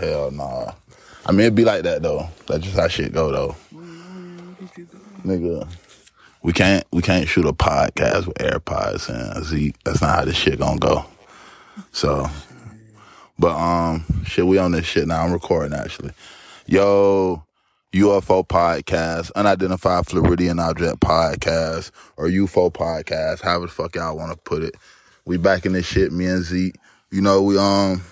Hell nah. I mean, it'd be like that though. That's just how shit go though. Nigga, we can't we can't shoot a podcast with AirPods and Z. That's not how this shit gonna go. So, but um, shit, we on this shit now. I'm recording actually. Yo, UFO podcast, unidentified Floridian object podcast, or UFO podcast, however the fuck y'all want to put it. We back in this shit, me and Z. You know, we um,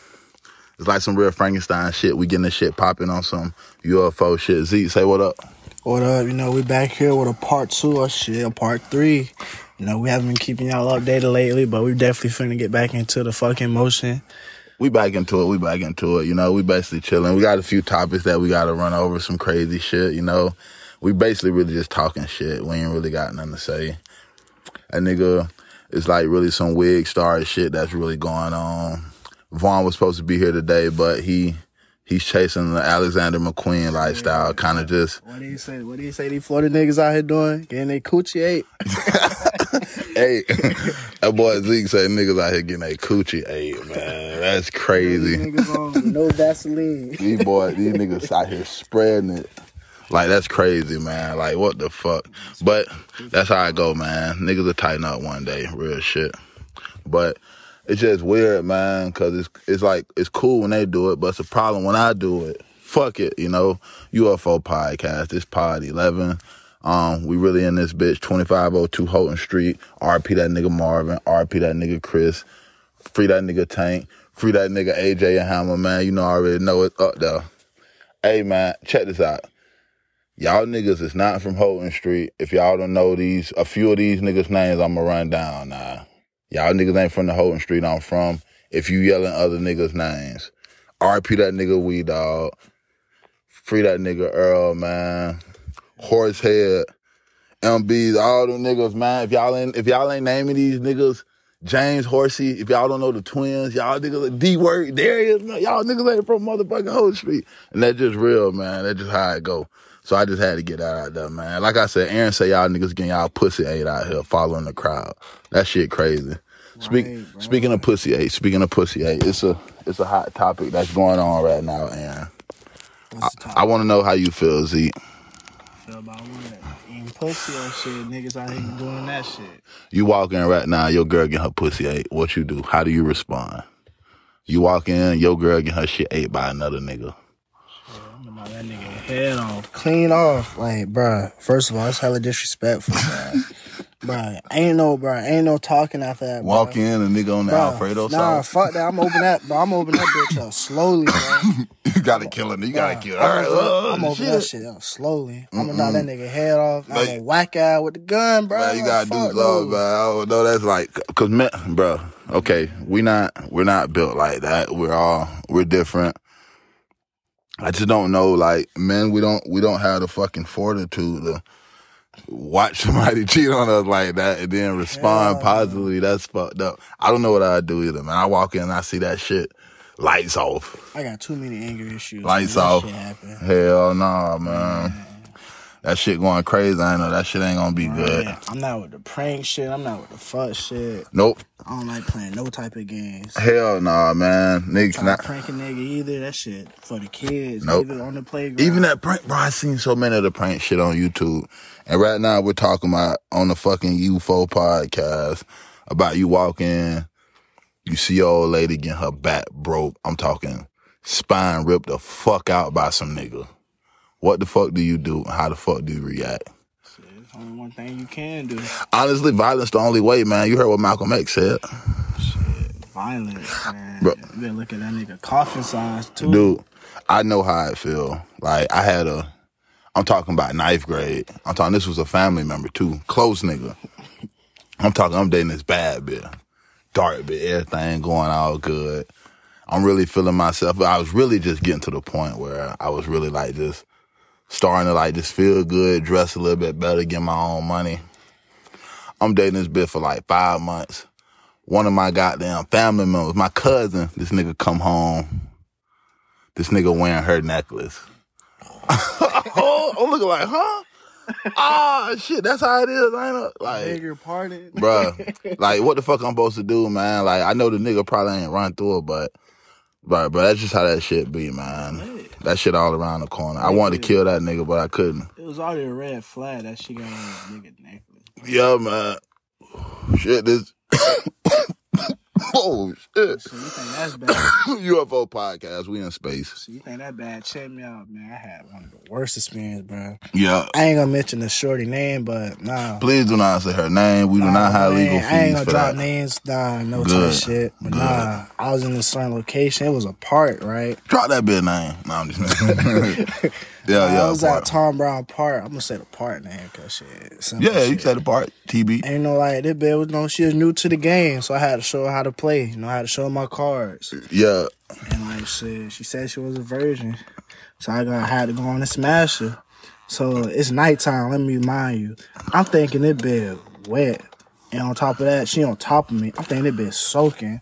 it's like some real Frankenstein shit. We getting this shit popping on some UFO shit. Z, say what up. What up? You know, we back here with a part two or shit, a part three. You know, we haven't been keeping y'all updated lately, but we definitely finna get back into the fucking motion. we back into it. We back into it. You know, we basically chilling. We got a few topics that we got to run over, some crazy shit. You know, we basically really just talking shit. We ain't really got nothing to say. That nigga, it's like really some wig star shit that's really going on. Vaughn was supposed to be here today, but he he's chasing the Alexander McQueen lifestyle, kind of just. What do you say? What do you say these Florida niggas out here doing? Getting their coochie ate? Hey, that boy Zeek say niggas out here getting a coochie ate, man. That's crazy. on no Vaseline. These boy, these niggas out here spreading it. Like that's crazy, man. Like what the fuck? But that's how I go, man. Niggas will tighten up one day, real shit. But it's just weird, man, because it's it's like it's cool when they do it, but it's a problem when I do it. Fuck it, you know. UFO podcast, this pod eleven. Um, we really in this bitch, twenty five oh two Houghton Street. RP that nigga Marvin, RP that nigga Chris, free that nigga Tank, free that nigga AJ and Hammer, man. You know I already know it up there. Hey man, check this out. Y'all niggas is not from Houghton Street. If y'all don't know these, a few of these niggas' names, I'ma run down now. Y'all niggas ain't from the Houghton Street I'm from. If you yelling other niggas' names, RP that nigga Wee Dog, free that nigga Earl, man, Horsehead, MBs, all them niggas, man. If y'all ain't, if y'all ain't naming these niggas, James Horsey, if y'all don't know the twins, y'all niggas, D Word, Darius, man, y'all niggas ain't from motherfucking Houghton Street. And that's just real, man. That's just how it go. So I just had to get that out there, man. Like I said, Aaron say y'all niggas getting y'all pussy ate out here following the crowd. That shit crazy. Speak, Right, bro. speaking of pussy ate, speaking of pussy ate, it's a it's a hot topic that's going on right now, Aaron. What's the I want to know how you feel, Z. feel about what? Eating pussy or shit? Niggas out here doing that shit. You walk in right now, your girl get her pussy ate. What you do? How do you respond? You walk in, your girl get her shit ate by another nigga. I'm about that nigga head off, clean off. Like, bruh, first of all, it's hella disrespectful, bruh. bruh, ain't no, bruh, ain't no talking after that. Walk in, a nigga on the Bruh, Alfredo Nah, sauce. fuck that. I'm open that, bro. I'm open that bitch up slowly, bro. you gotta kill her. You gotta kill her. I'm, open, Uh, I'm open that shit up slowly. I'm gonna knock that nigga head off. I'm gonna whack out with the gun, bro. Man, you gotta Fuck do love, bro. no. I don't know. That's like, cause men, bro. Okay, we not, we're not built like that. We're all, we're different. I just don't know, like, men, we don't, we don't have the fucking fortitude to watch somebody cheat on us like that and then respond no. positively. That's fucked up. I don't know what I'd do either, man. I walk in and I see that shit, lights off. I got too many anger issues. Lights off. Hell nah, man. That shit going crazy. I know that shit ain't gonna be good. I'm not with the prank shit. I'm not with the fuck shit. Nope. I don't like playing no type of games. Hell nah, man. Niggas not. to prank a nigga either. That shit for the kids. Nope. It on the playground. Even that prank, bro. I seen so many of the prank shit on YouTube, and right now we're talking about on the fucking UFO podcast about you walk in, you see your old lady getting her back broke. I'm talking spine ripped the fuck out by some nigga. What the fuck do you do? How the fuck do you react? Only one thing you can do. Honestly, violence the only way, man. You heard what Malcolm X said, Violence, man. Bro. You better look at that nigga coffin signs too. dude. I know how I feel. Like I had a, I'm talking about ninth grade. I'm talking this was a family member too, close nigga. I'm talking I'm dating this bad bitch, dark bitch, everything going all good. I'm really feeling myself. I was really just getting to the point where I was really like just starting to like just feel good, dress a little bit better, get my own money. I'm dating this bitch for like five months. One of my goddamn family members, my cousin, this nigga come home. This nigga wearing her necklace. oh, I'm looking like, huh? Ah, shit, that's how it is, ain't it? Like, Nigga parted. bruh, like what the fuck I'm supposed to do, man? Like I know the nigga probably ain't run through it, but Right, but that's just how that shit be, man. That shit all around the corner. I wanted to kill that nigga, but I couldn't. It was already a red flag that she got on a nigga necklace. Yeah, man. Shit, this. oh shit! So you think that's bad? UFO podcast. We in space. So you think that bad? Check me out, man. I had one of the worst experience, bro. Yeah. I ain't gonna mention the shorty name, but nah. Please do not say her name. We do not have man, legal I ain't gonna for drop that. names, nah, no Good. type shit. But Good. nah, I was in a certain location. It was a park, right? Drop that bitch name. No, I'm just. yeah, yeah. I was at Tom Brown Park. I'm gonna say the park name, cause shit. simple Yeah, you said the part. TB. Ain't no like this bitch was no. She was new to the game, so I had to show her how to play. You know, I had to show her my cards. Yeah. And like shit, she said she was a virgin, so I got had to go on and smash her. So it's nighttime. Let me remind you. I'm thinking it bed wet, and on top of that, she on top of me. I'm thinking it bed soaking.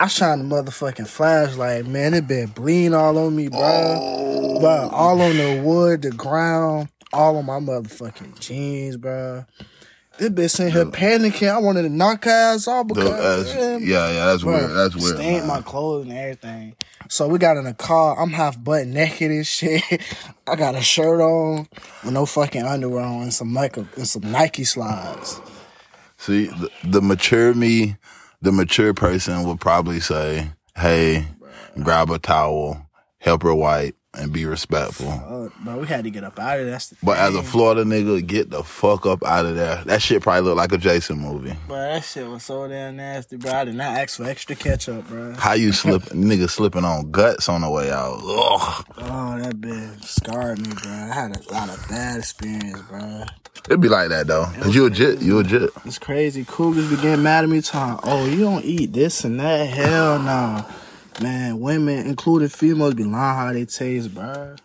I shine the motherfucking flashlight, man. It been bleeding all on me, bro. Oh. But all on the wood, the ground, all on my motherfucking jeans, bro. This bitch sitting here panicking. I wanted to knock her ass off because that's- yeah, yeah, that's weird. That's weird. Stained my clothes and everything. So we got in the car. I'm half butt naked and shit. I got a shirt on with no fucking underwear on and some Nike and some Nike slides. See, the, the mature me, the mature person would probably say, "Hey, grab a towel, help her wipe, and be respectful." Uh, but we had to get up out of there. But as a. Florida nigga, get the fuck up out of there. That shit probably looked like a Jason movie. Bro, that shit was so damn nasty, bro. I did not ask for extra ketchup, bro. How you slip, nigga slipping on guts on the way out? Ugh. Oh, that bitch scarred me, bro. I had a lot of bad experience, bro. It'd be like that though, cause you a jit, you a jit. It's crazy. Cougars be getting mad at me, talking, oh, you don't eat this and that. Hell no. Man, women, including females, be lying how they taste, bro.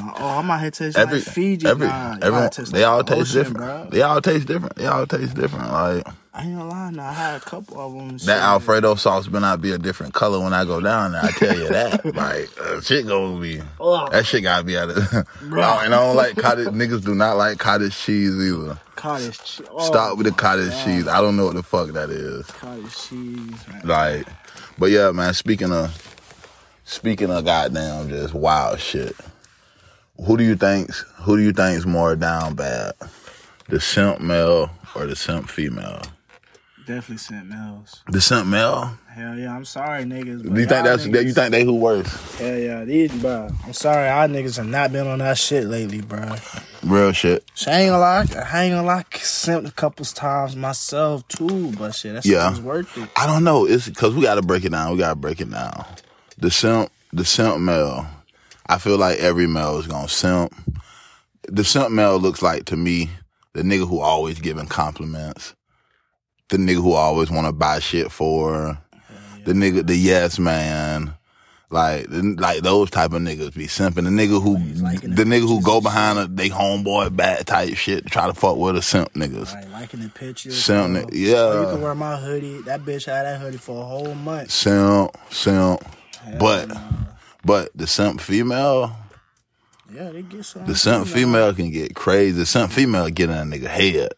Oh, I'm out here tasting Every, like Fiji. every, nah, y'all everyone, taste they all taste ocean, different. Bro. They all taste different. They all taste different. Like I ain't gonna lie, now I had a couple of them. that Alfredo sauce better not be a different color when I go down there. I tell you that. like uh, shit gonna be. Ugh. That shit gotta be out of. Bro. and I don't like cottage. Niggas do not like cottage cheese either. Cottage cheese. Oh, Stop with the cottage God. cheese. I don't know what the fuck that is. Cottage cheese, man. Like, but yeah, man. Speaking of, speaking of goddamn just wild shit. Who do you think's Who do you think's more down bad, the simp male or the simp female? Definitely St. Mills. The simp male. Hell yeah, I'm sorry, niggas. Do you think that's niggas, you think they who worse? Hell yeah, these, bro. I'm sorry, our niggas have not been on that shit lately, bro. Real shit. So I ain't gonna lie, I ain't gonna lie, simped a couple times myself too, but shit, that's Yeah. worth it. I don't know. It's because we got to break it down. We got to break it down. The simp, the simp male. I feel like every male is gonna simp. The simp male looks like to me the nigga who always giving compliments, the nigga who always want to buy shit for, the nigga, the yes man. Like, like those type of niggas be simping. The nigga who, the the nigga who go behind a, they homeboy back type shit, try to fuck with a simp niggas. Like liking the pictures. Simp, yeah. You can wear my hoodie. That bitch had that hoodie for a whole month. Simp, simp. Hell But nah. but the simp female, yeah, they get some. the simp female can get crazy. The simp female get in a nigga head.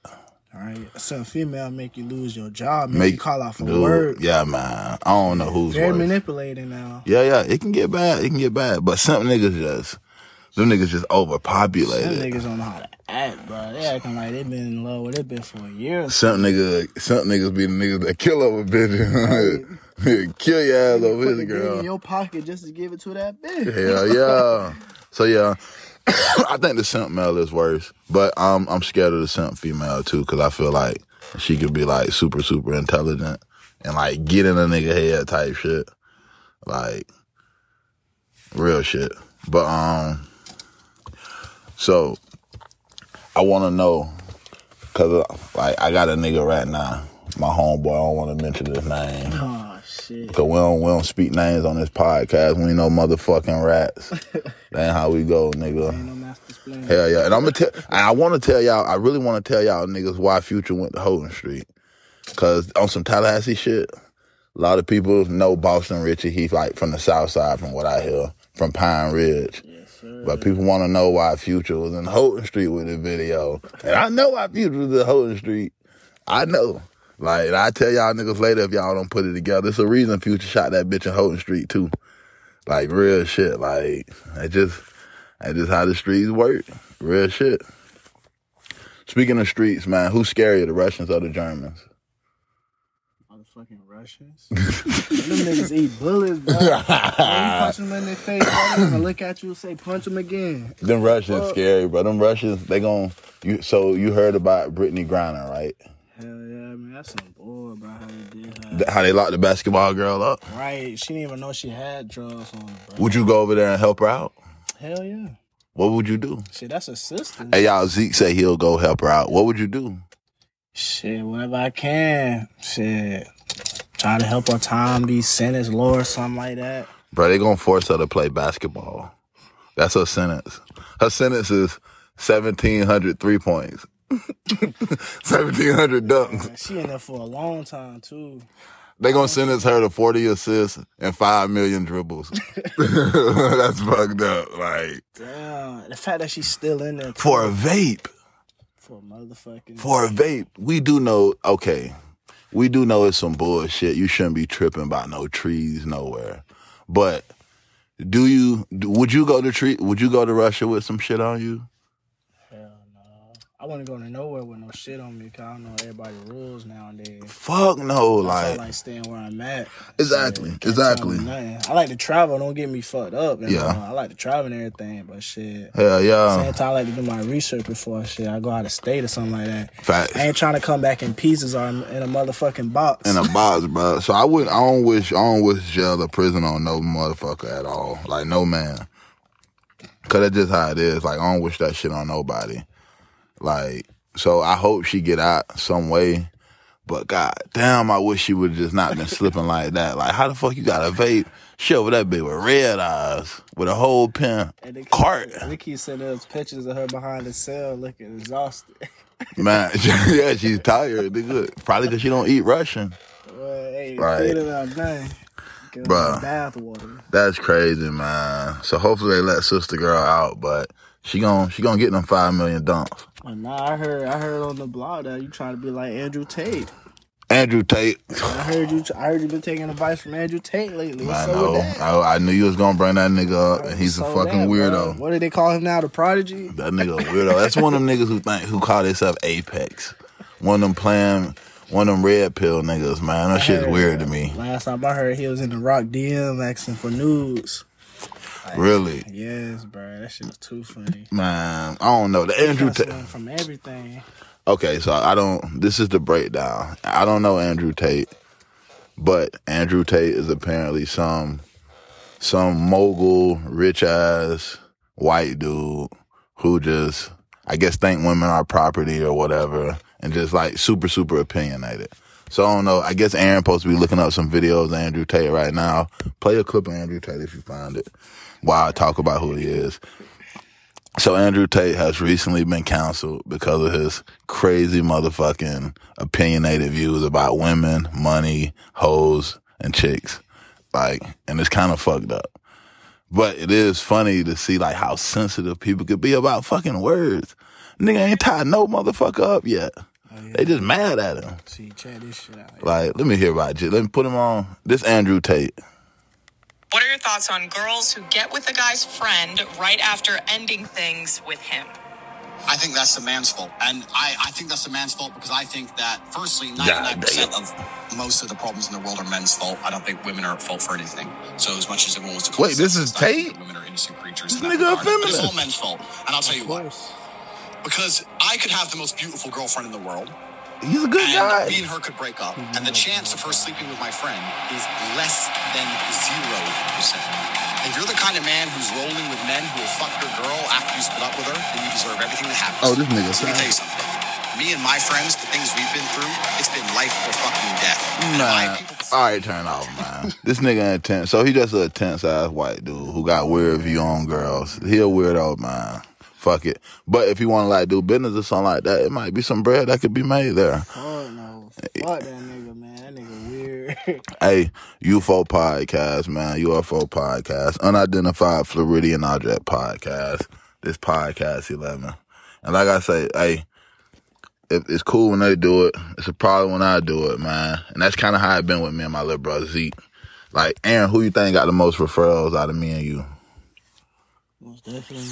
All right, some female make you lose your job, make, Make you call out for dude, work. Yeah, man. I don't know who's Very worse. manipulating now. Yeah, yeah. It can get bad. It can get bad. But some niggas just them niggas just overpopulated. Some niggas don't know how to act, bro. They acting like they been in love with it been for a year. or Simp nigga, niggas be the niggas that kill over bitches. kill your ass over his girl. in your pocket just to give it to that bitch. Hell yeah. So yeah, I think the simp male is worse, but um, I'm scared of the simp female too because I feel like she could be like super super intelligent and like get in a nigga head type shit, like real shit. But um, so I want to know because like I got a nigga right now, my homeboy. I don't want to mention his name. Shit. Cause we don't we don't speak names on this podcast. We ain't no motherfucking rats. that ain't how we go, nigga. No. Hell yeah. And I'm gonna tell I wanna tell y'all, I really wanna tell y'all niggas why Future went to Holden Street. Cause on some Tallahassee shit, a lot of people know Boston Richey. He's like from the south side from what I hear, from Pine Ridge. Yes. But people wanna know why Future was in Holden Street with the video. And I know why Future was in Holden Street. I know. Like, I tell y'all niggas later if y'all don't put it together. There's a reason Future shot that bitch in Houghton Street too. Like real shit. Like I just I just how the streets work. Real shit. Speaking of streets, man, who's scarier, the Russians or the Germans? Motherfucking Russians. them niggas eat bullets, bro. You punch them in their face, bro, they look at you and say, punch them again. Them Russians scary, bro. Them Russians, they gon' you. So you heard about Brittney Griner, right? Hell yeah, man. That's some bull, bro. How they did her. Th- How they locked the basketball girl up. Right. She didn't even know she had drugs on her, bro. Would you go over there and help her out? Hell yeah. What would you do? Shit, that's a sister. Hey, y'all, Zeek say he'll go help her out. What would you do? Shit, whenever I can. Shit. Try to help her time be sentenced lower, something like that. Bro, they gonna force her to play basketball. That's her sentence. Her sentence is 1,700 three points. 1,700 dunks. Man, she in there for a long time too. They gonna sentence her to 40 assists and 5 million dribbles. That's fucked up. Like, Damn. The fact that she's still in there too, for a vape. for a motherfucking For a vape, we do know, okay, we do know it's some bullshit. You shouldn't be tripping about no trees nowhere. But do you, would you go to tree, would you go to Russia with some shit on you? I wouldn't go to nowhere with no shit on me because I don't know everybody rules nowadays. Fuck no, Like, I like, like staying where I'm at. Exactly, Shit, exactly. tell me nothing. I like to travel. Don't get me fucked up. you Yeah. know? I like to travel and everything, but shit. hell yeah. Same time, I like to do my research before shit. I go out of state or something like that. Facts. I ain't trying to come back in pieces or in a motherfucking box. in a box, bro. So I would I don't wish I don't wish jail or prison on no motherfucker at all. Like no man. Cause that's just how it is. Like I don't wish that shit on nobody. Like so I hope she get out some way. But god damn, I wish she would have just not been slipping like that. Like how the fuck you got a vape? She over that bitch with red eyes, with a whole pen And they keep, cart. They keep sending us pictures of her behind the cell looking exhausted. Man, yeah, she's tired. Nigga. Probably because she don't eat Russian. well, hey, Right. feed her that thing. Give Bruh. her bath water. That's crazy, man. So hopefully they let sister girl out, but she gon' she gonna get them five million dunks. Nah, I heard I heard on the blog that you trying to be like Andrew Tate. Andrew Tate, I heard you. I heard you been taking advice from Andrew Tate lately. What's I know. I, I knew you was gonna bring that nigga up, and he's a So fucking that, bro. weirdo. What do they call him now? The prodigy. That nigga weirdo. That's one of them niggas who think who call themselves Apex. One of them playing one of them red pill niggas, man. That shit's heard weird to me. Last time I heard, he was in the Rock DM asking for nudes. Really, Yes, bro. That shit was too funny. man. I don't know. The Andrew Tate. From everything. Okay, so I don't. This is the breakdown. I don't know Andrew Tate, but Andrew Tate is apparently some some mogul, rich ass white dude who just, I guess, think women are property or whatever, and just like super super opinionated. So I don't know. I guess Aaron supposed to be looking up some videos of Andrew Tate right now. Play a clip of Andrew Tate if you find it. While I talk about who he is. So Andrew Tate has recently been canceled because of his crazy motherfucking opinionated views about women, money, hoes, and chicks. Like, and it's kind of fucked up. But it is funny to see like how sensitive people could be about fucking words. Nigga ain't tied no motherfucker up yet. They just mad at him. See, check this shit out. Like, let me hear about you. Let me put him on. This Andrew Tate. What are your thoughts on girls who get with a guy's friend right after ending things with him? I think that's the man's fault. And I, I think that's the man's fault because I think that, firstly, 99% damn. of most of the problems in the world are men's fault. I don't think women are at fault for anything. So, as much as everyone wants to call Wait, this is themselves, I think Tate? Women are innocent creatures. This in that nigga a regard. But It's all men's fault. And I'll tell you Of why. course. Because I could have the most beautiful girlfriend in the world, He's a good and guy. me and her could break up, and the chance of her sleeping with my friend is less than zero percent. If you're the kind of man who's rolling with men who will fuck your girl after you split up with her, then you deserve everything that happens. Oh, this nigga let me tell you something. Me and my friends, the things we've been through, it's been life or fucking death. And if I Nah. people- All right, turn off, man. this nigga intense. So he just a intense ass white dude who got weird view on girls. He a weirdo, man. Fuck it. But if you want to like do business or something like that, it might be some bread that could be made there. Fuck no. Fuck that nigga, man. That nigga weird. Hey, UFO podcast, man. UFO podcast. Unidentified Floridian Object podcast. This podcast 11. And like I say, hey, it's cool when they do it. It's a problem when I do it, man. And that's kind of how it been with me and my little brother Zeek. Like Aaron, who you think got the most referrals out of me and you? Most definitely.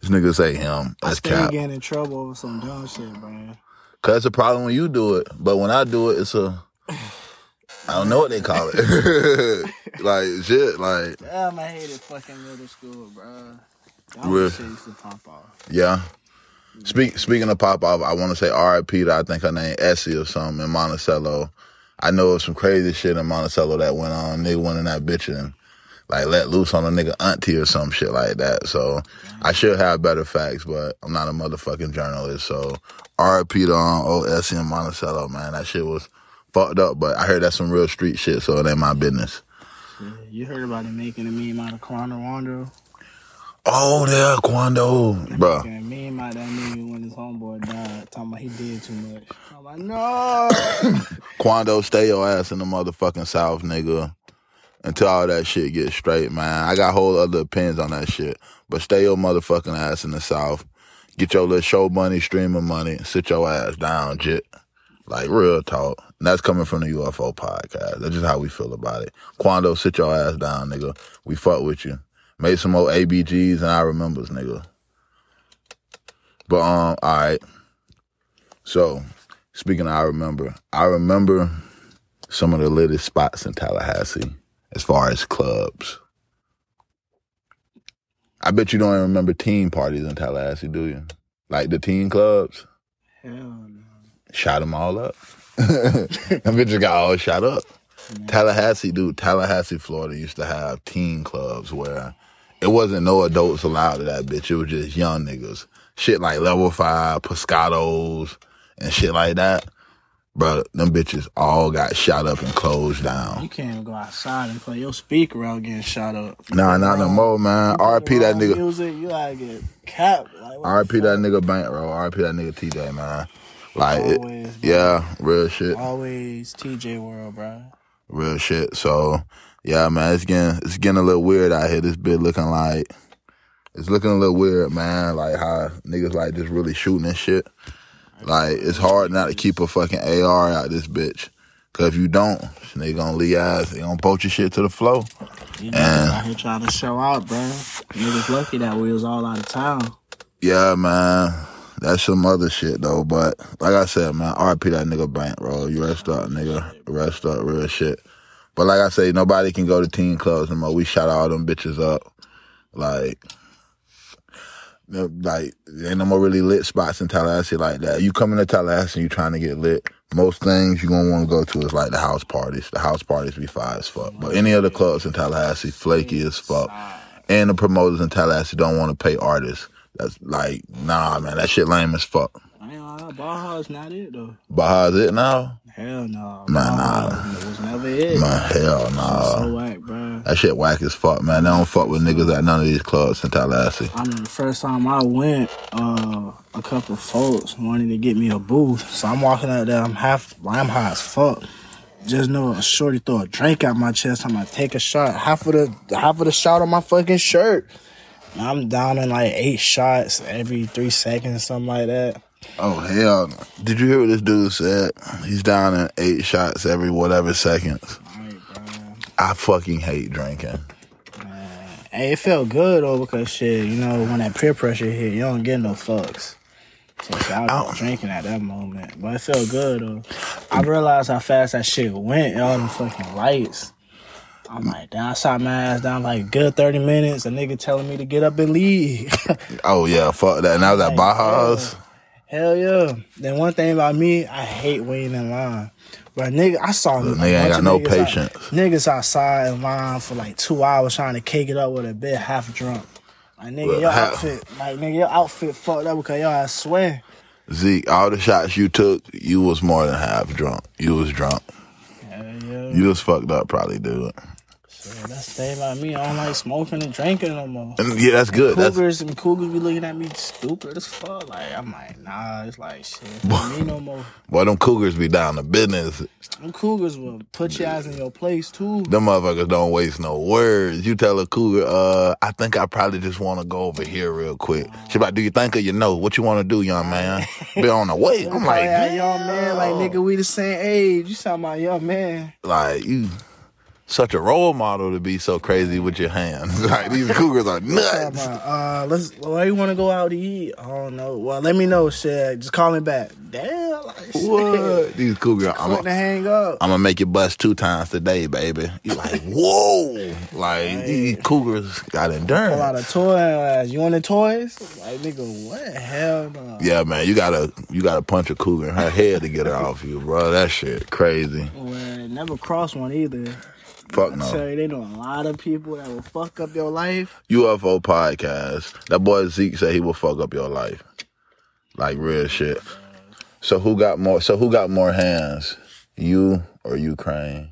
This nigga say him. I That's still cap. getting in trouble over some dumb shit, bro. Cause it's a problem when you do it, but when I do it, it's a. I don't know what they call it. like shit, like Damn, I hated fucking middle school, bro. Real. shit used to pop off. yeah. Speak, speaking of pop off, I want to say R.I.P. to I think her name Essie or something in Monticello. I know of some crazy shit in Monticello that went on. Nigga went in that bitch and like let loose on a nigga auntie or some shit like that. So I should have better facts, but I'm not a motherfucking journalist. So R.I.P. to um, Essie Monticello, man. That shit was fucked up, but I heard that's some real street shit, so it ain't my business. Yeah, you heard about him making a meme out of Quando Rondo? Oh, there, Quando, bro. Making a meme out of that nigga when his homeboy died, talking about he did too much. I'm like, no. Quando, stay your ass in the motherfucking South, nigga. Until all that shit gets straight, man. I got whole other opinions on that shit. But stay your motherfucking ass in the South. Get your little show money, streaming money, sit your ass down, jit. Like real talk. And that's coming from the UFO podcast. That's just how we feel about it. Quando, sit your ass down, nigga. We fuck with you. Made some more ABGs and I remembers, nigga. But um, alright. So, speaking of I remember, I remember some of the latest spots in Tallahassee as far as clubs. I bet you don't even remember teen parties in Tallahassee, do you? Like the teen clubs? Hell no. Shot them all up. them bitches got all shot up. Tallahassee, dude, Tallahassee, Florida used to have teen clubs where it wasn't no adults allowed to that bitch. It was just young niggas. Shit like level five, Pescados, and shit like that. Bro, them bitches all got shot up and closed down. You can't even go outside and play your speaker out getting shot up. Nah, not no more, man. RP that nigga. Music, you gotta get capped. Like, RP that nigga bankroll. RP that nigga TJ, man. Like, it, Always, bro. yeah, real shit. Always TJ World, bro. real shit. So yeah, man, it's getting it's getting a little weird out here. This bit looking like it's looking a little weird, man. Like how niggas like just really shooting and shit. Like it's hard not to keep a fucking AR out this bitch. Cause if you don't, they gonna leave ass. They gonna poach your shit to the floor. You know, And- out here trying to show out, bro. Niggas lucky that we was all out of town. Yeah, man. That's some other shit though. But like I said, man, RP that nigga bankroll. You rest up, nigga. Rest up, real shit. But like I say, nobody can go to teen clubs no more. We shot all them bitches up. Like, like ain't no more really lit spots in Tallahassee like that. You come into Tallahassee and you trying to get lit. Most things you gonna want to go to is like the house parties. The house parties be fire as fuck. But any other clubs in Tallahassee, flaky as fuck. And the promoters in Tallahassee don't want to pay artists. That's like, nah, man, that shit lame as fuck. I ain't Baja's not it though. How's it now? Hell no. Man, Baja was never it. Man, hell nah. So whack, bro. That shit whack as fuck, man. They don't fuck with niggas at none of these clubs in Tallahassee. I mean, the first time I went, uh, a couple folks wanted to get me a booth. So I'm walking out there, I'm half, I'm high as fuck. Just know a shorty throw a drink out my chest. I'm gonna take a shot. Half of the half of the shot on my fucking shirt. I'm down in like eight shots every three seconds, something like that. Oh hell! no. Did you hear what this dude said? He's down in eight shots every whatever seconds. I fucking hate drinking. Hey, it felt good though because shit, you know, when that peer pressure hit, you don't get no fucks. So shit, I was Oh. just drinking at that moment, but it felt good though. I realized how fast that shit went, and all them fucking lights. I'm like, damn, I sat my ass down like a good 30 minutes. A nigga telling me to get up and leave. Oh yeah, fuck that. And I was at Baja's. Hell yeah. Then one thing about me, I hate waiting in line. But nigga, I saw nigga ain't got no niggas out- patience. niggas outside in line for like two hours trying to cake it up with a bit half drunk. Like nigga, Well, your how- outfit, like nigga, your outfit fucked up because y'all I swear. Zeek, all the shots you took, you was more than half drunk. You was drunk. Hell yeah. You was fucked up, probably, dude. Yeah, that's the thing about me. I don't like smoking and drinking no more. And yeah, that's good. That's Cougars and cougars be looking at me stupid as fuck. Like I'm like, nah, it's like shit. Me no more. boy. Them cougars be down to business. Them cougars will put your ass in your place too. Them motherfuckers don't waste no words. You tell a cougar, uh, I think I probably just want to go over here real quick. She like, do you think or you know what you want to do, young man? Be on the way. I'm like, yeah, young man, like nigga, we the same age. You talking about young man? like you, such a role model to be so crazy with your hands. like these cougars are nuts. uh, let's. Why you want to go out to eat? I don't know. Well, let me know, shit. Just call me back. Damn, like. What? These cougars, I'm to hang up. I'm gonna make you bust two times today, baby. You like, whoa! Like these cougars got endurance. A lot endurance. of toys. You want the toys? Like nigga, what? Hell no. Yeah, man, you gotta you gotta punch a cougar in her head to get her off you, bro. That shit crazy. Well, never cross one either. Fuck no. you, they know a lot of people that will fuck up your life. UFO podcast. That boy Zeek said he will fuck up your life. Like real shit. So who got more so who got more hands? You or Ukraine?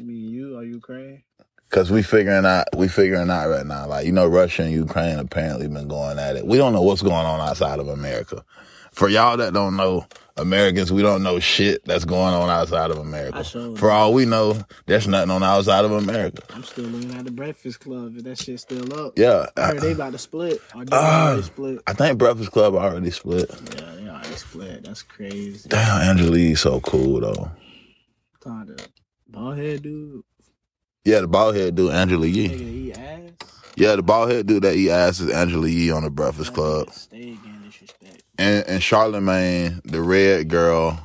Me, you, are Ukraine? Cause we figuring out we figuring out right now. Like, you know, Russia and Ukraine apparently been going at it. We don't know what's going on outside of America. For y'all that don't know, Americans, we don't know shit that's going on outside of America. Sure For all we know, there's nothing on outside of America. I'm still looking at the Breakfast Club. If that shit's still up. Yeah. I heard they about to split. Or they already ah, split. I think Breakfast Club already split. Yeah, they already split. That's crazy. Damn, Angela Yee's so cool though. Kind of bald head dude. Yeah, the bald head dude, Angela Yee. Nigga, he ass. Yeah, the bald head dude that he asked is Angela Yee on the Breakfast Club. Disrespect. And and Charlemagne, the red girl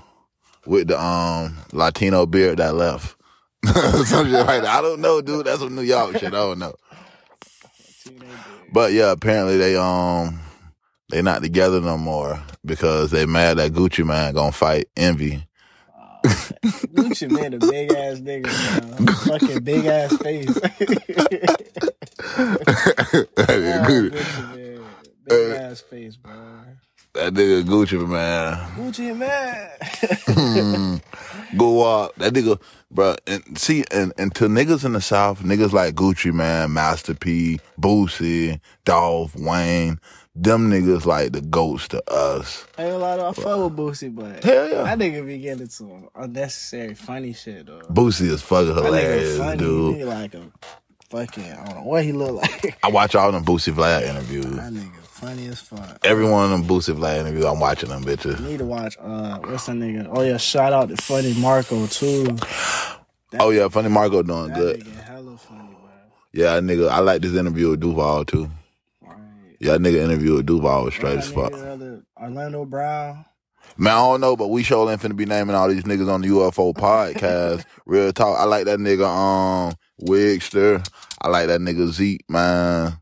with the um Latino beard that left. some shit like that. I don't know, dude. That's some New York shit. I don't know. See, they did. But yeah, apparently they um they not together no more because they mad that Gucci Mane gonna fight Envy. Gucci Mane, a big ass nigga, man. fucking big ass face. Gucci- Gucci Mane, big ass face, bro. That nigga Gucci Mane. Gucci Mane. Go up. That nigga, bro. And see, and, and to niggas in the South, niggas like Gucci Mane, Master P, Boosie, Dolph, Wayne, them niggas like the goats to us. I ain't a lot of I fuck with Boosie, but Hell yeah. that nigga be getting some unnecessary funny shit though. Boosie is fucking hilarious, funny, dude. He like a fucking I don't know what he look like. I watch all them Boosie Vlad interviews. that nigga funny as fuck. Every one of them Boosie Vlad interviews, I'm watching them bitches. Need to watch uh what's that nigga? Oh yeah, shout out to Funny Marco too. Oh yeah, Funny Marco doing That good. nigga hella funny, bro. Yeah, nigga. I like this interview with Duval too. Right. Yeah, nigga interview with Duval was straight That as fuck. Orlando Brown. Man, I don't know, but we sure ain't finna be naming all these niggas on the UFO podcast. Real talk. I like that nigga um Wigster. I like that nigga Zeek, man.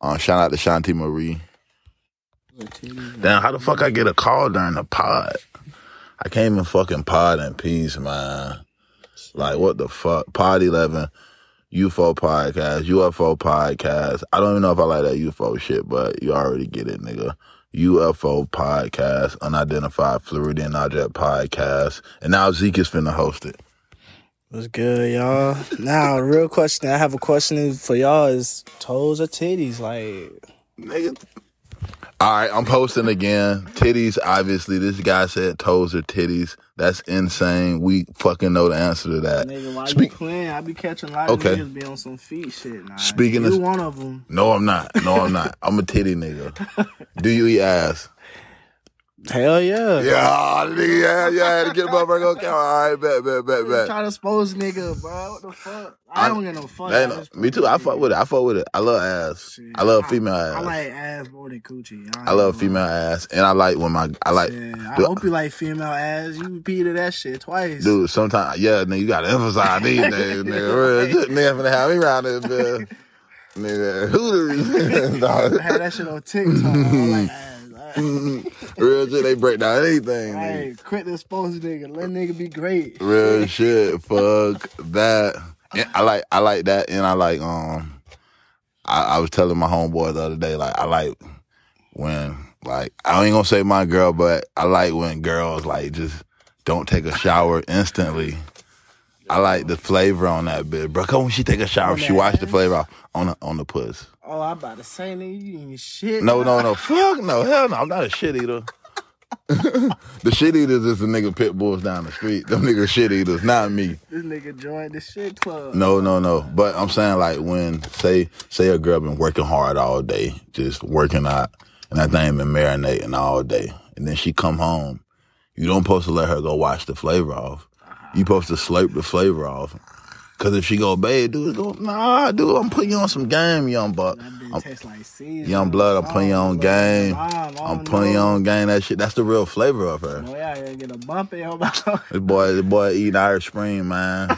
Um, shout out to Shanti Marie. Damn, how the fuck I get a call during the pod? I can't even fucking pod in peace, man. Like what the fuck? Pod eleven, UFO podcast, UFO podcast. I don't even know if I like that UFO shit, but you already get it, nigga. UFO podcast, unidentified Floridian object podcast, and now Zeek is finna host it. What's good, y'all? Now, real question. I have a question for y'all: Is toes or titties? Like, Nigga. All right, I'm posting again. Titties, obviously. This guy said toes or titties. That's insane. We fucking know the answer to that. nigga, why Speak- you playing? I be catching a lot Okay. of niggas be on some feet shit. Nah. Speaking you of- one of them. No, I'm not. No, I'm not. I'm a titty nigga. Do you eat ass? Hell yeah. Yeah, nigga, yeah, yeah. I had to get my Virgo count. All right, bet, bet, bet, bet. Try to expose nigga, bro. What the fuck? I, I- don't get no fuck. That I ain't- just- me too. I fuck with it. I fuck with it. I love ass. Shit. I love female ass. I like ass more than coochie. I love female ass, and I like when my I like. Yeah, I Dude, hope you like female ass. You repeated that shit twice. Dude, sometimes, yeah, nigga, you gotta emphasize these days, nigga. Real shit, nigga, finna have me around this bitch. Nigga, hooters. I had that shit on TikTok. I like ass. Real shit, they break down anything. Hey, quit the expose nigga. Let nigga be great. Real shit, fuck that. And I like, I like that, and I like, um, I, I was telling my homeboy the other day, like, I like when, like, I ain't gonna say my girl, but I like when girls like just don't take a shower instantly. I like the flavor on that bitch, bro. Cause when she take a shower, she wash the flavor off on the on the puss. Oh, I'm about to say nigga, you ain't shit. No, no, no, fuck no, hell no, I'm not a shit eater. the shit eaters is the nigga pit bulls down the street. Them nigga shit eaters, not me. This nigga joined the shit club. No, no, no. But I'm saying like when say say a girl been working hard all day, just working out, and that thing been marinating all day, and then she come home, you don't supposed to let her go wash the flavor off. You uh-huh. supposed to slurp the flavor off, Cause if she go, babe, dude, go, nah, dude, I'm putting you on some game, young buck. I'm- bitch tastes like. Young blood, I'm putting you on game. I'm putting you on game. That shit, that's the real flavor of her. Boy, out here get a bump in your mouth. This boy, this boy eating Irish Spring, man.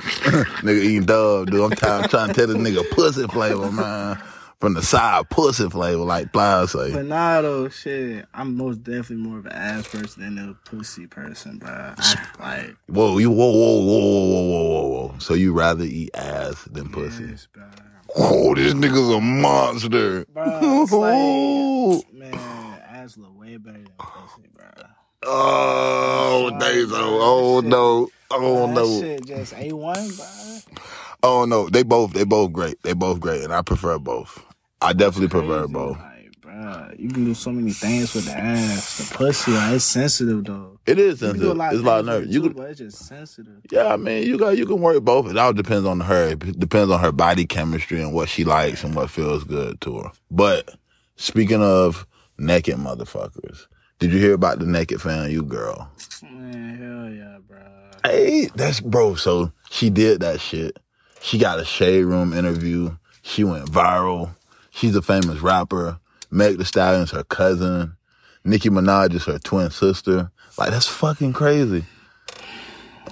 nigga eating dub, dude. I'm, trying- I'm trying to tell this nigga pussy flavor, man. From the side, pussy flavor, like Plies say. But nah, though, shit, I'm most definitely more of an ass person than a pussy person, bro. Like, Whoa, you whoa, whoa, whoa, whoa, whoa, whoa, whoa. So you rather eat ass than pussy? yes, bro. Oh, this nigga's a monster. Bro, like, man, ass look way better than pussy, bro. oh, days. Oh, oh no. Oh That no. shit just A1, bro. Oh no. They both. They both great. They both great, and I prefer both. I definitely prefer both. Like, bro, you can do so many things with the ass. The pussy, like, it's sensitive, though. It is You can do sensitive. a lot It's a lot of nerve. You too, but it's just sensitive. Yeah, I mean, you got you can work both. It all depends on her. It depends on her body chemistry and what she likes and what feels good to her. But speaking of naked motherfuckers, did you hear about the naked FAMU girl? Man, hell yeah, bro. Hey, that's bro. So she did that shit. She got a shade room interview. She went viral. She's a famous rapper. Meg The Stallion's her cousin. Nicki Minaj is her twin sister. Like that's fucking crazy.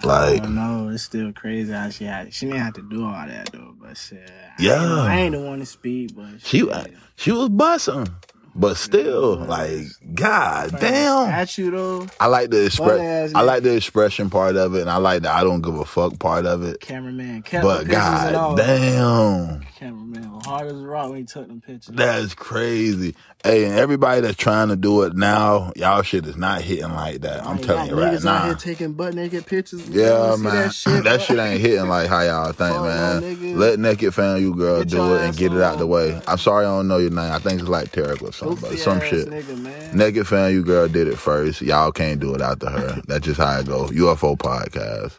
Like no, it's still crazy how she had. She didn't have to do all that though, but shit. I Yeah. ain't, I ain't the one to speak, but she shit. she was busting, but still, like, god damn. At you though, I like the express. I like the expression part of it, and I like the I don't give a fuck part of it. cameraman kept But the pictures and all. god damn. Cameraman hard as a rock when he took them pictures. That's crazy. Hey, and everybody that's trying to do it now, y'all shit is not hitting like that. I'm Like, telling you right niggas out here now. taking butt naked pictures. Yeah, man. That shit, That shit ain't hitting like how y'all think, Fuck man. Let Naked FAMU Girl Get do it and get it out the way. man. I'm sorry I don't know your name. I think it's like Tarek or something, but some shit. Nigga, man. Naked FAMU Girl did it first. Y'all can't do it after her. That's just how it go. UFO podcast.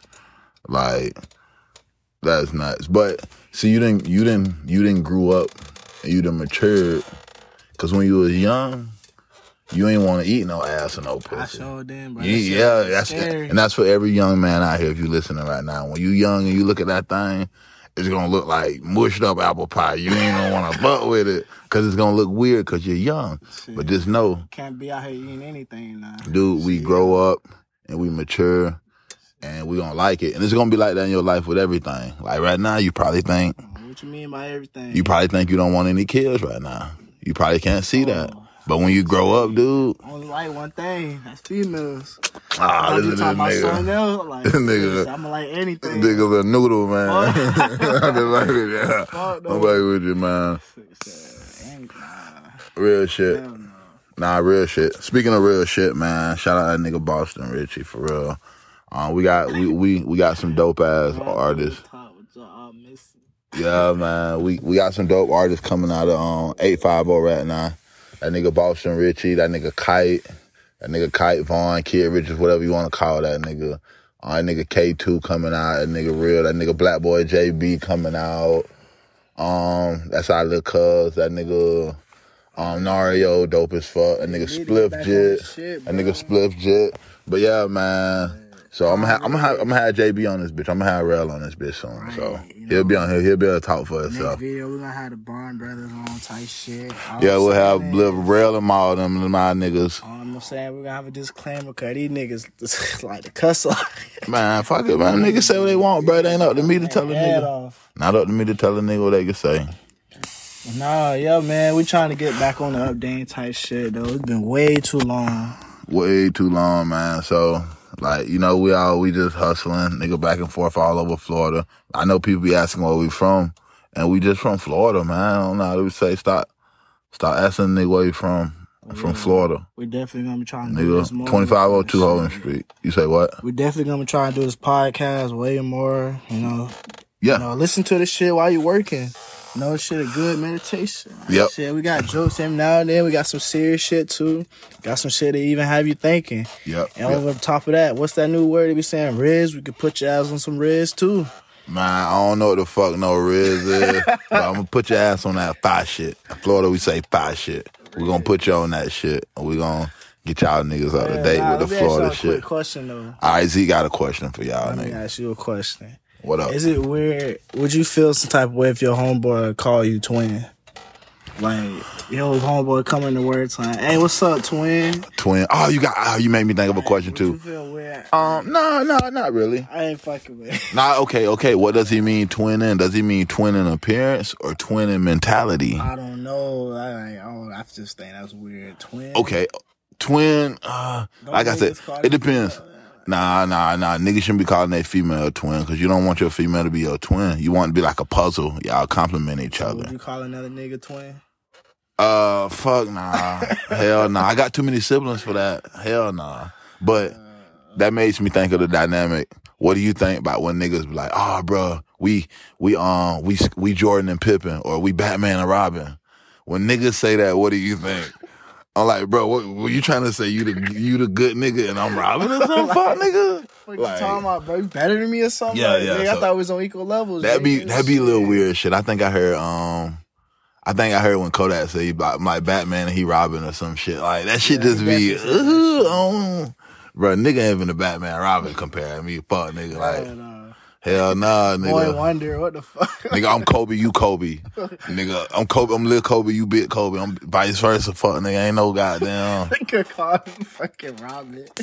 Like, that's nuts. But see, you didn't, you didn't, you didn't grew up and you done matured. Cause when you was young, you ain't want to eat no ass and no pussy. I sure did, bro. You- yeah, that's scary. and that's for every young man out here. If you listening right now, when you young and you look at that thing, it's gonna look like mushed up apple pie. You ain't gonna want to butt with it because it's gonna look weird because you're young. But just know, Can't be out here eating anything now. dude, we grow up and we mature and we gonna like it. And it's gonna be like that in your life with everything. Like right now, you probably think What you mean by everything? you probably think you don't want any kids right now. You probably can't see that. But when you grow up, dude, only like one thing. That's females. ah, I'm this just is talking about this something nigga. else. Like, This nigga- I'm like anything. Niggas a noodle, man. I'm like, yeah. Fuck I'm like with you, man. Real shit. Nah, real shit. Speaking of real shit, man, shout out that nigga Boston Richey for real. Um, we got we we we got some dope ass artists. Top with y'all missing. Yeah, man. We we got some dope artists coming out of um eight five zero right now. That nigga Boston Richey, that nigga Kite, that nigga Kite Vaughn, Kid Richards, whatever you want to call that nigga. Uh, that nigga K two coming out, that nigga real, that nigga Black Boy JB coming out. Um, that's our little cuz, that nigga um Nario, dope as fuck. That nigga Spliff Jit. shit, That nigga Spliff Jit. But yeah, man. So I'm gonna have, I'm have, I'm gonna have JB on this bitch. I'm gonna have Rel on this bitch soon. so Right, you he'll be on here. He'll be able to talk for Next himself. video, we're gonna have the Barn Brothers on type shit. All Yeah, we'll have Rel and all them my niggas. All I'm saying, we're gonna have a disclaimer because these niggas like to cuss a lot. Man, fuck it, man. Niggas say what they want, bro. It ain't up to me to tell a nigga. off. Not up to me to tell a nigga what they can say. Nah, yeah, man, we trying to get back on the update type shit though. It's been way too long. Way too long, man. So, like, you know, we all we just hustling, nigga, back and forth all over Florida. I know people be asking where we from, and we just from Florida, man. I don't know how to say. Stop, stop asking nigga where you from. From Florida, We're definitely gonna be trying to do this nigga. more. Twenty five oh two Holden Street. You say what? We're definitely gonna try to do this podcast way more. You know, Yeah. you know, listen to this shit while you're working. Know, shit a good meditation. Yep. Shit, we got jokes every now and then. We got some serious shit too. Got some shit to even have you thinking. Yep. And yep. over top of that, what's that new word they be saying? Riz. We could put your ass on some Riz too. Man, I don't know what the fuck no Riz is, but I'm gonna put your ass on that fire shit. In Florida, we say fire shit. we gonna put you on that shit, and we gonna get y'all niggas out of date Nah, with the let ask y'all Florida shit. question though. All right, Z got a question for y'all, Let me ask you a question. What up? Is it weird? Would you feel some type of way if your homeboy call you twin? Like your homeboy coming to work saying, "Hey, what's up, twin?" Twin. Oh, you got. Oh, you made me think of a question Would you too. feel weird? Um, no, no, not really. I ain't fucking with. it. Nah, okay, okay. What does he mean twinning? Does he mean twin in appearance or twin in mentality? I don't know. I, I, don't, I just think that's weird. Twin. Okay, twin. Uh, Don't like I said, niggas call it depends. Nah, nah, nah. Niggas shouldn't be calling their female a twin because you don't want your female to be your twin. You want to be like a puzzle. Y'all complement each Would other. you call another nigga twin? Uh, fuck nah. Hell nah. I got too many siblings for that. Hell nah. But that makes me think of the dynamic. What do you think about when niggas be like, oh, bro, we, we, um, we, we Jordan and Pippen or we Batman and Robin? When niggas say that, what do you think? I'm like, bro, what, were you trying to say you the, you the good nigga and I'm Robin or something? Fuck, nigga. What Like- you talking about, bro? You better than me or something? Yeah, Like, yeah, nigga, I thought it was on equal levels. That'd be that'd be a little weird shit. I think I heard um I think I heard when Kodak said he like like Batman and he robbing or some shit. Like that shit Yeah, just be definitely said that uh, um, bro, nigga ain't even the Batman Robin comparing me. Fuck nigga. Like And, uh, hell nah, Boy. Wonder, what the fuck? Nigga, I'm Kobe, you Kobe. nigga, I'm Kobe, I'm little Kobe, you big Kobe. I'm vice versa. Fuck nigga, ain't no goddamn. Nigga call him fucking Robin.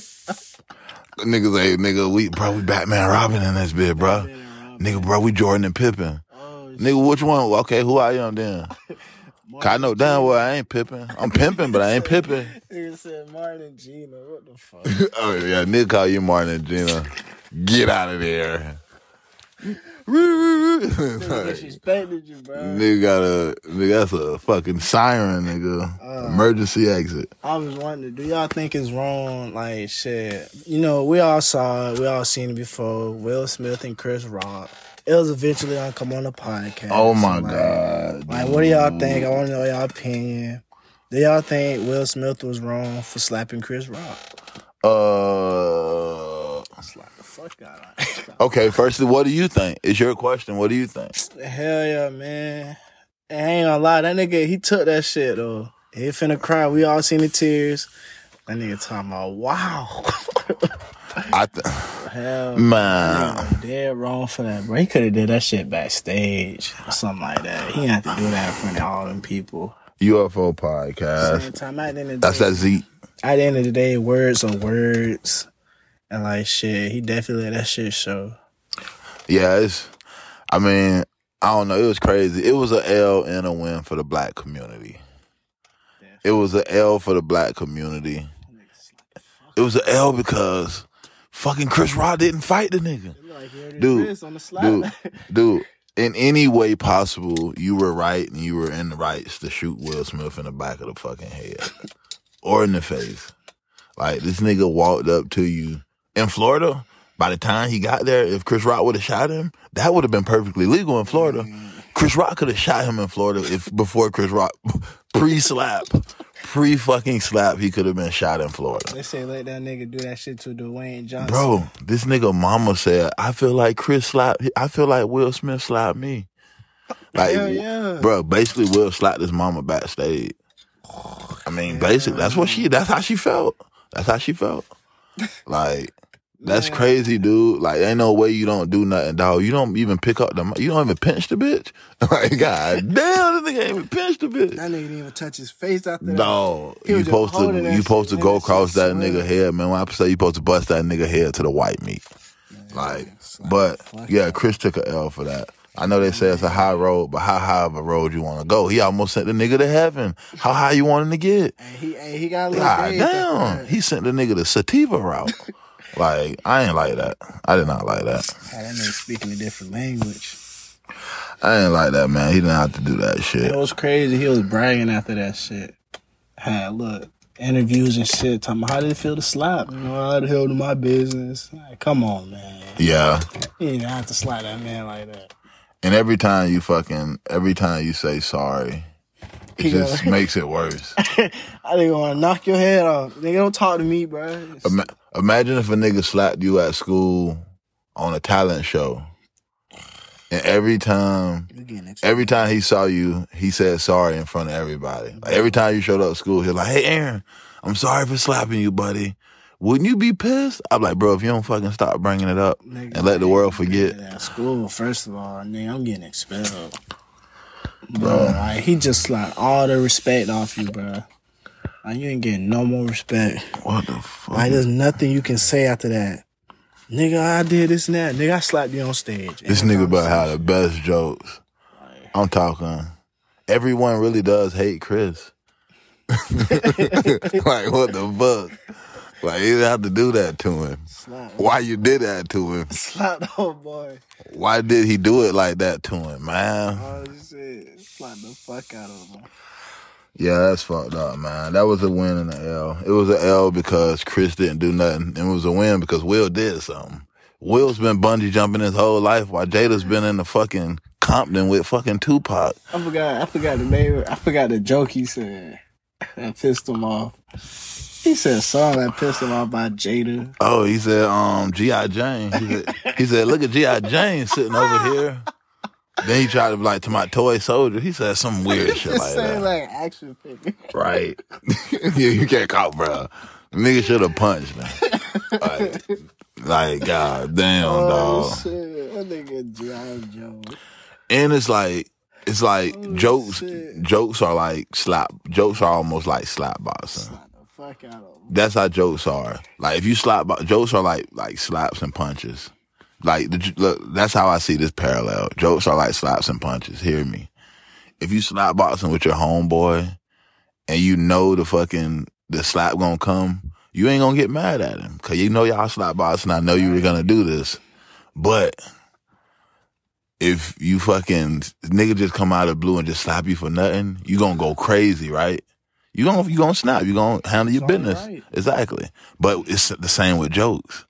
Niggas say, nigga, we bro, we Batman Robin in this bit, bro. Nigga, bro, we Jordan and Pippen. Oh, Nigga, which one? Okay, who I am then? 'Cause I know damn well I ain't pipping. I'm pimping, but I ain't pipping. Nigga said Martin and Gina. What the oh, fuck? oh yeah, nigga call you Martin and Gina. Get out of there. Nigga disrespected you, bro. nigga got a nigga that's a fucking siren, nigga. Emergency exit. I was wondering, do y'all think it's wrong? Like, shit, you know, we all saw it, we all seen it before. Will Smith and Chris Rock. It was eventually gonna come on the podcast. Oh my Like, god. Like, what do y'all think? I want to know y'all opinion. Do y'all think Will Smith was wrong for slapping Chris Rock? Uh Slap fuck out of him. okay, firstly, what do you think? It's your question. What do you think? Hell yeah, man. I ain't gonna lie, that nigga, he took that shit though. He finna cry. We all seen the tears. That nigga talking about, wow. I th- Hell, man. dead wrong for that, bro. He could have did that shit backstage or something like that. He had to do that in front of all them people. UFO Same podcast. time, at the end of the That's day, that Z. at the end of the day, words are words. And like shit, he definitely let that shit show. Yeah, it's. I mean, I don't know. It was crazy. It was a L and a win for the black community. It was a L for the black community. It was a L because fucking Chris Rock didn't fight the nigga. Like, he hurt his Dude, on the. Dude, dude, in any way possible, you were right and you were in the rights to shoot Will Smith in the back of the fucking head or in the face. Like this nigga walked up to you in Florida. By the time he got there, if Chris Rock would have shot him, that would have been perfectly legal in Florida. Mm-hmm. Chris Rock could have shot him in Florida if before Chris Rock pre slap, pre fucking slap, he could have been shot in Florida. They say let that nigga do that shit to Dwayne Johnson. Bro, this nigga mama said, I feel like Chris slapped, I feel like Will Smith slapped me. Like, Hell yeah. bro, basically Will slapped his mama backstage. I mean, basically, that's what she, that's how she felt. That's how she felt. Like, that's Man. crazy, dude. Like, ain't no way you don't do nothing, dog. You don't even pick up the, you don't even pinch the bitch. Like, god damn, this nigga ain't even pinch the bitch. That nigga didn't even touch his face that. No, He you supposed to you supposed to go man. That across that nigga head, man. When I say you supposed to bust that nigga head to the white meat, like, but yeah, Chris took a L for that. I know they say it's a high road, but how high of a road you want to go? He almost sent the nigga to heaven. How high you want him to get? And he, and he got a little God damn, he sent the nigga the sativa route. like, I ain't like that. I did not like that. Had that nigga speaking a different language. I ain't like that, man. He didn't have to do that shit. It was crazy. He was bragging after that shit. Had look interviews and shit. Talking about how did it feel to slap? You know, how the hell to my business? Like, come on, man. Yeah. You didn't have to slap that man like that. And every time you fucking, every time you say sorry, it just makes it worse. I think want to knock your head off. Nigga, don't talk to me, bro. Ima- imagine if a nigga slapped you at school on a talent show, and every time, You getting it. every time he saw you, he said sorry in front of everybody. Like every time you showed up at school, he was like, "Hey, Aaron, I'm sorry for slapping you, buddy, wouldn't you be pissed? I'm like, bro, if you don't fucking stop bringing it up Nigga, and let the world forget. At school, first of all, nigga, I'm getting expelled. Bro, like, he just like all the respect off you, bro. Like, you ain't getting no more respect. What the fuck? Like, there's nothing you can say after that. Nigga, I did this and that. Nigga, I slapped you on stage. This nigga about how the best jokes. I'm talking. Everyone really does hate Chris. like what the fuck? Like you didn't have to do that to him. Slap, Why you did that to him? slap the whole boy. Why did he do it like that to him, man? Oh, shit. Slap the fuck out of him. Yeah, that's fucked up, man. That was a win and an L. It was an L because Chris didn't do nothing. And it was a win because Will did something. Will's been bungee jumping his whole life while Jada's been in the fucking Compton with fucking Tupac. I forgot. I forgot the name. I forgot the joke he said that pissed him off. He said a song that pissed him off by Jada. Oh, he said, um, G.I. Jane. He said, he said, look at G.I. Jane sitting over here. Then he tried to be like to my toy soldier. He said some weird shit like saying that. like action figure. Right. yeah, you can't call, bro. Nigga should have punched me. Like, like, god damn, Oh dog. shit! That nigga G.I. Joe. And it's like, it's like Oh, jokes. shit. Jokes are like slap. Jokes are almost like slap boxing. Slap out of him. That's how jokes are. Like if you slap, jokes are like like slaps and punches. Like the, look, that's how I see this parallel. Jokes are like slaps and punches. Hear me. If you slap boxing with your homeboy, and you know the fucking the slap gonna come, you ain't gonna get mad at him because you know y'all slap boxing. I know you were gonna do this, but if you fucking nigga just come out of blue and just slap you for nothing, you gonna go crazy, right? You gonna you gonna snap. You gonna handle your It's business right. exactly. But it's the same with jokes.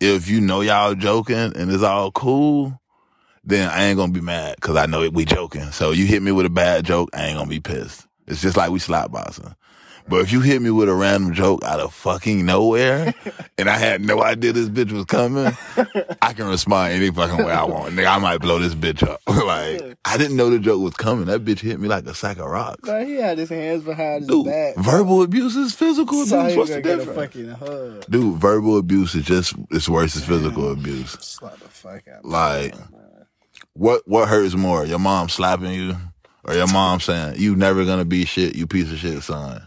If you know y'all joking and it's all cool, then I ain't gonna be mad because I know it, we joking. So you hit me with a bad joke, I ain't gonna be pissed. It's just like we slap boxing. But if you hit me with a random joke out of fucking nowhere, and I had no idea this bitch was coming, I can respond any fucking way I want. Nigga, I might blow this bitch up. like, I didn't know the joke was coming. That bitch hit me like a sack of rocks. Bro, he had his hands behind his Dude, back. verbal abuse is physical abuse. he What's the difference? Dude, verbal abuse is just it's worse than physical abuse. Slap the fuck out. Like, what what hurts more? Your mom slapping you, or your mom saying you never gonna be shit, you piece of shit, son?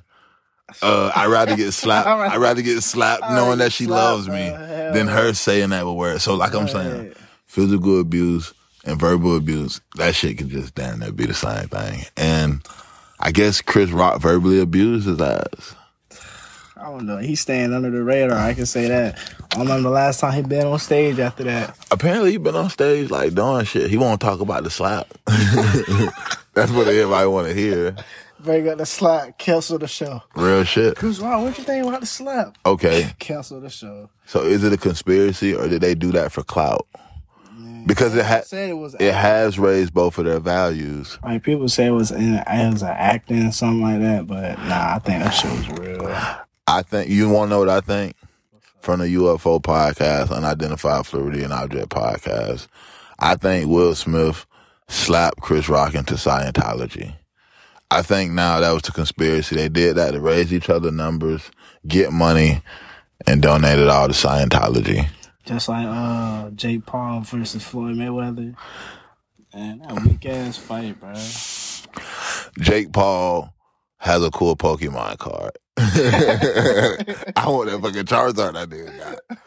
Uh, I'd rather get slapped. I'd rather- I'd rather get slapped I'd knowing rather that she slapped, loves me Hell than her saying that with words. So, like I'm saying, physical abuse and verbal abuse, that shit can just damn near be the same thing. And I guess Chris Rock verbally abused his ass. I don't know. He's staying under the radar. I can say that. I don't remember the last time he been on stage after that. Apparently, he been on stage like doing shit. He won't talk about the slap. That's what everybody want to hear. Break up the slap, cancel the show. Real shit. Who's wrong? What you think about the slap? Okay, Cancel the show. so is it a conspiracy or did they do that for clout? Because it ha- said it was. it has raised both of their values. Like people say it was in it was an acting or something like that, but nah, I think that shit was real. I think you want to know what I think from the UFO podcast, Unidentified Floridian Object podcast. I think Will Smith slapped Chris Rock into Scientology. I think now that was the conspiracy. They did that to raise each other numbers, get money, and donate it all to Scientology. Just like uh Jake Paul versus Floyd Mayweather. Man, that weak ass fight, bro. Jake Paul has a cool Pokemon card. I want that fucking Charizard that dude got.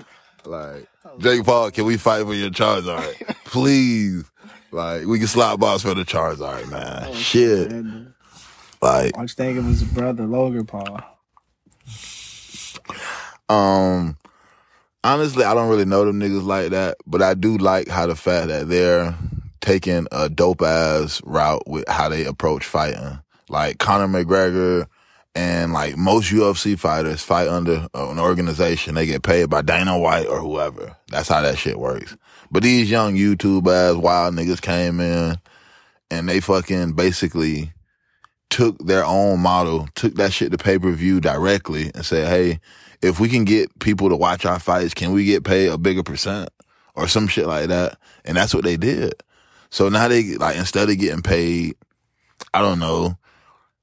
Like, Jake Paul, can we fight for your Charizard? Please. Like, we can slot box for the Charizard, man. Shit. And Like, I was thinking of his brother Logan Paul. um, honestly, I don't really know them niggas like that, but I do like how the fact that they're taking a dope ass route with how they approach fighting. Like Conor McGregor and like most UFC fighters fight under an organization. They get paid by Dana White or whoever. That's how that shit works. But these young YouTube ass wild niggas came in and they fucking basically took their own model, took that shit to pay per view directly and said, hey, if we can get people to watch our fights, can we get paid a bigger percent or some shit like that? And that's what they did. So now they like instead of getting paid, I don't know,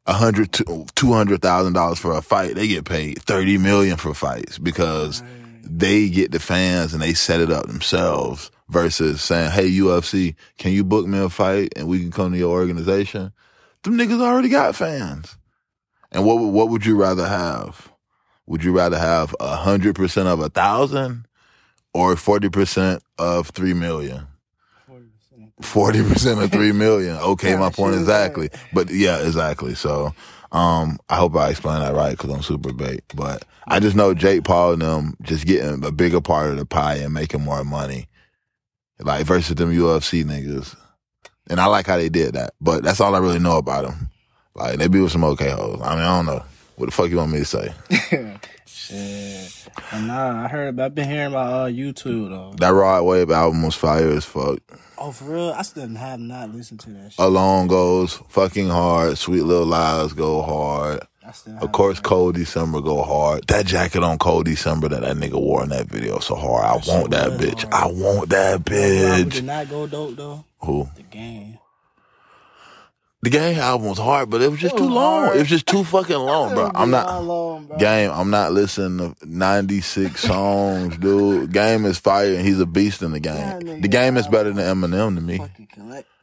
a hundred to two hundred thousand dollars for a fight, they get paid thirty million for fights because they get the fans and they set it up themselves. Versus saying, "Hey UFC, can you book me a fight and we can come to your organization?" Them niggas already got fans. And what would- what would you rather have? Would you rather have a hundred percent of a thousand or forty percent of three million? Forty percent of three million. Okay, my point exactly. But yeah, exactly. So, um, I hope I explained that right because I'm super bait. But I just know Jake Paul and them just getting a bigger part of the pie and making more money, like versus them UFC niggas. And I like how they did that. But that's all I really know about them. Like they be with some okay hoes. I mean, I don't know what the fuck you want me to say. Shit. Nah, I heard. I've been hearing about uh, YouTube though. That Rod Wave album was fire as fuck. Oh, for real? I still have not listened to that shit. Alone goes fucking hard. Sweet little lies go hard. Of course, Cold December go hard. That jacket on Cold December that that nigga wore in that video so hard. I want that bitch. hard. I want that bitch. did not go dope though. Who? The game. The Game album was hard, but it was just It too long. hard. It was just too fucking long, bro. I'm not. Long, bro. Game, I'm not listening to 96 songs, dude. Game is fire and he's a beast in the game. The game is better than Eminem to me.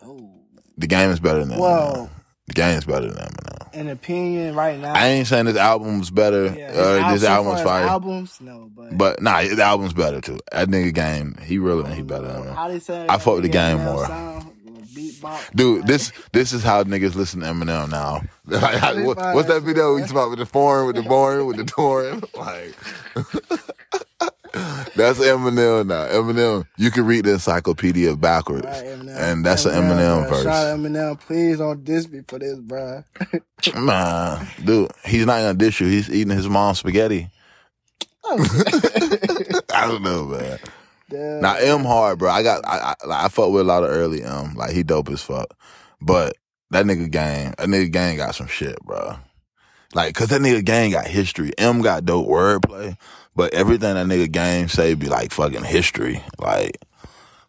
Oh. The game is better than Eminem. Well- The game is better than Eminem. An opinion right now. I ain't saying this album's better. yeah, uh, this album's fire. Albums, no, but But nah, the album's better too. That nigga game, he really he better than him. how they say I fuck with the game Eminem more. sound, Dude, like- this this is how niggas listen to Eminem now. Like, how- what- what's that video we talking about with the foreign, with the boring, with the touring? Like, that's Eminem now. Eminem, you can read the encyclopedia backwards, Right, and that's an Eminem, Eminem bro. Shout verse. out Eminem, please don't diss me for this, bro. Man, dude, he's not gonna dish you. He's eating his mom's spaghetti. I don't know, man. Damn. Now M hard, bro. I got I I, like, I fuck with a lot of early M. Like he dope as fuck. But that nigga gang, that nigga gang got some shit, bro. Like, cause that nigga gang got history. M got dope wordplay, but everything that nigga game say be like fucking history. Like,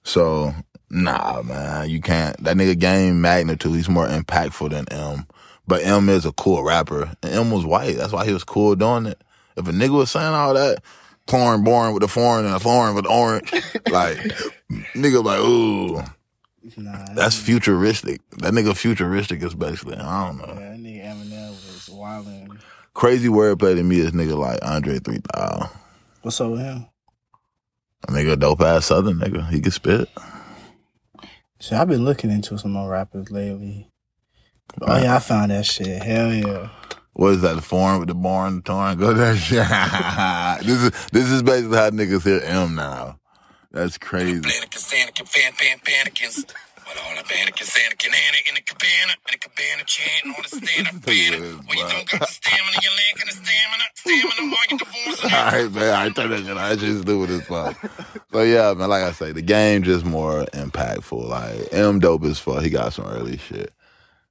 so nah, man, you can't. That nigga game magnitude. He's more impactful than M. But M is a cool rapper, and M was white. That's why he was cool doing it. If a nigga was saying all that, foreign born with the foreign and a foreign with orange, like nigga like, ooh, Nah, that's futuristic. That nigga futuristic is basically, I don't know. yeah, that nigga Eminem was wilding. Crazy wordplay to me is nigga like Andre 3000. What's up with him? A nigga a dope ass southern nigga. He can spit. See, I've been looking into some more rappers lately. Oh yeah, I found that shit. Hell yeah. What is that? The foreign with the born, the torn? Go that shit. this is this is basically how niggas hear M now. That's crazy. Panicus, Anakin, fan, fan, panicus. With all the panicus, Anakin, Anakin, in the cabana, in the cabana, chanting on the stand up banner. Well, you don't got the stamina, you're lacking the stamina, stamina you're divorcing. All right, man. I turn that shit. I just stupid as fuck. So yeah, man. Like I say, the game just more impactful. Like M dope as fuck. He got some early shit.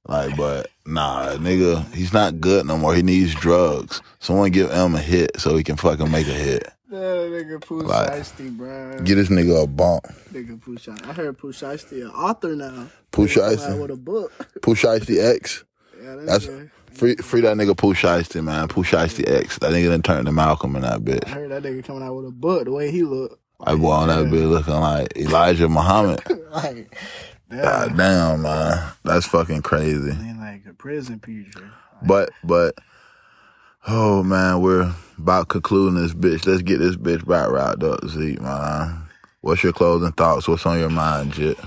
Like, but nah, nigga, he's not good no more. He needs drugs. Someone give M a hit so he can fucking make a hit. Nigga Pooh Like, Shiesty, bro. Get this nigga a bump. Nigga Pooh Shiesty. I heard Pooh Shiesty an author now. Pooh Shiesty? with a book. Pooh Shiesty X. Yeah, that That's nigga- free. Free that nigga Pooh Shiesty, man. Pooh Shiesty X. That nigga done turned to Malcolm in that bitch. I heard that nigga coming out with a book. The way he look, I boy on that bitch looking like Elijah Muhammad. like, damn, God damn, man. That's fucking crazy. ain't like a prison preacher. But but oh man, we're about concluding this bitch. Let's get this bitch right wrapped up, Zeek, man. What's your closing thoughts? What's on your mind, Jit?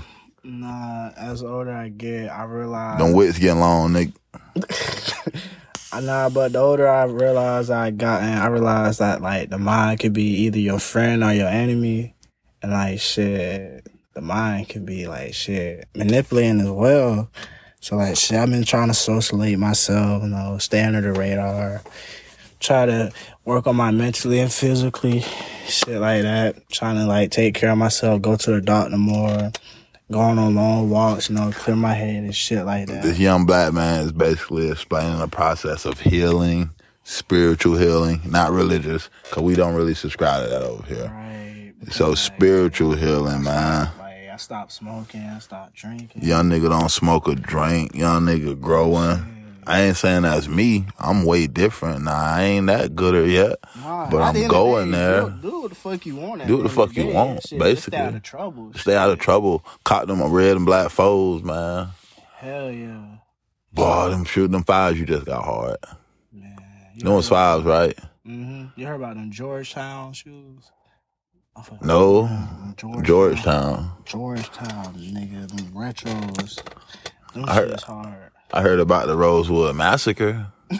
Nah, as older I get, I realize. Them wits getting long, nigga. I Nah, but the older I realize I gotten, I realized that like the mind could be either your friend or your enemy, and like shit, the mind can be like shit manipulating as well. So like shit, I've been trying to socialite myself, you know, stay under the radar, try to work on my mentally and physically, shit like that. Trying to like take care of myself, go to the doctor more, going on long walks, you know, clear my head and shit like that. This young black man is basically explaining the process of healing, spiritual healing, not religious, because we don't really subscribe to that over here. Right. So spiritual healing, man. Stopped smoking, I stopped drinking. Young nigga don't smoke or drink. Young nigga growing. I ain't saying that's me. I'm way different. Nah, I ain't that gooder yet. Nah, but I'm the of the going day, there. Do, do what the fuck you want. Do what the fuck you day. want, Shit, basically. Stay out of trouble. Stay out of trouble. Caught them red and black foes, man. Hell yeah, Boy, them shooting them fives you just got hard. man. You know it's fives, right? hmm You heard about them Georgetown shoes? I No. Them Georgetown. Georgetown, nigga. Them retros. Them I heard- shit's hard. I heard about the Rosewood massacre.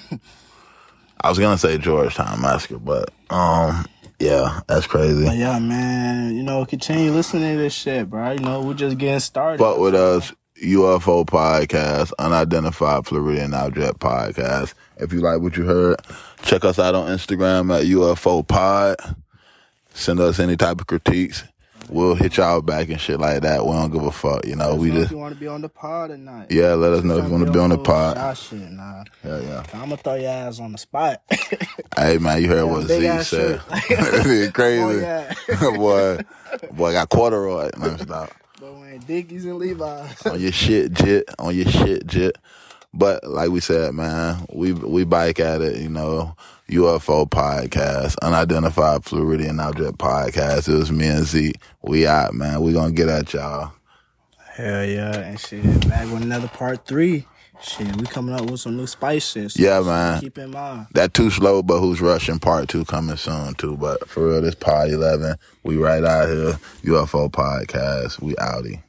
I was gonna say Georgetown massacre, but um, yeah, that's But crazy. yeah, man, you know, continue listening to this shit, bro. You know, we're just getting started. Fuck with us, UFO podcast, unidentified Floridian object podcast. If you like what you heard, check us out on Instagram at UFO Pod. Send us any type of critiques. We'll hit y'all back and shit like that. We don't give a fuck, you know. We If just you want to be on the pod tonight. yeah. Let us know if you want to be on the pod. Shot shit, nah. Yeah, yeah. I'm gonna throw your ass on the spot. Hey man, you heard what Z said. Crazy. Boy, boy got corduroy. Let me stop. but when Dickies and Levi's. On your shit, jit. On your shit, jit. But like we said, man, we we bike at it. You know, UFO podcast, unidentified Floridian object podcast. It was me and Z. We out, man. We gonna get at y'all. Hell yeah, and shit. Back with another part three. Shit, we coming up with some new spices. so Yeah, man. Keep in mind. That too slow, but who's rushing? Part two coming soon too. But for real, this pod eleven, we right out here. UFO podcast. We outie.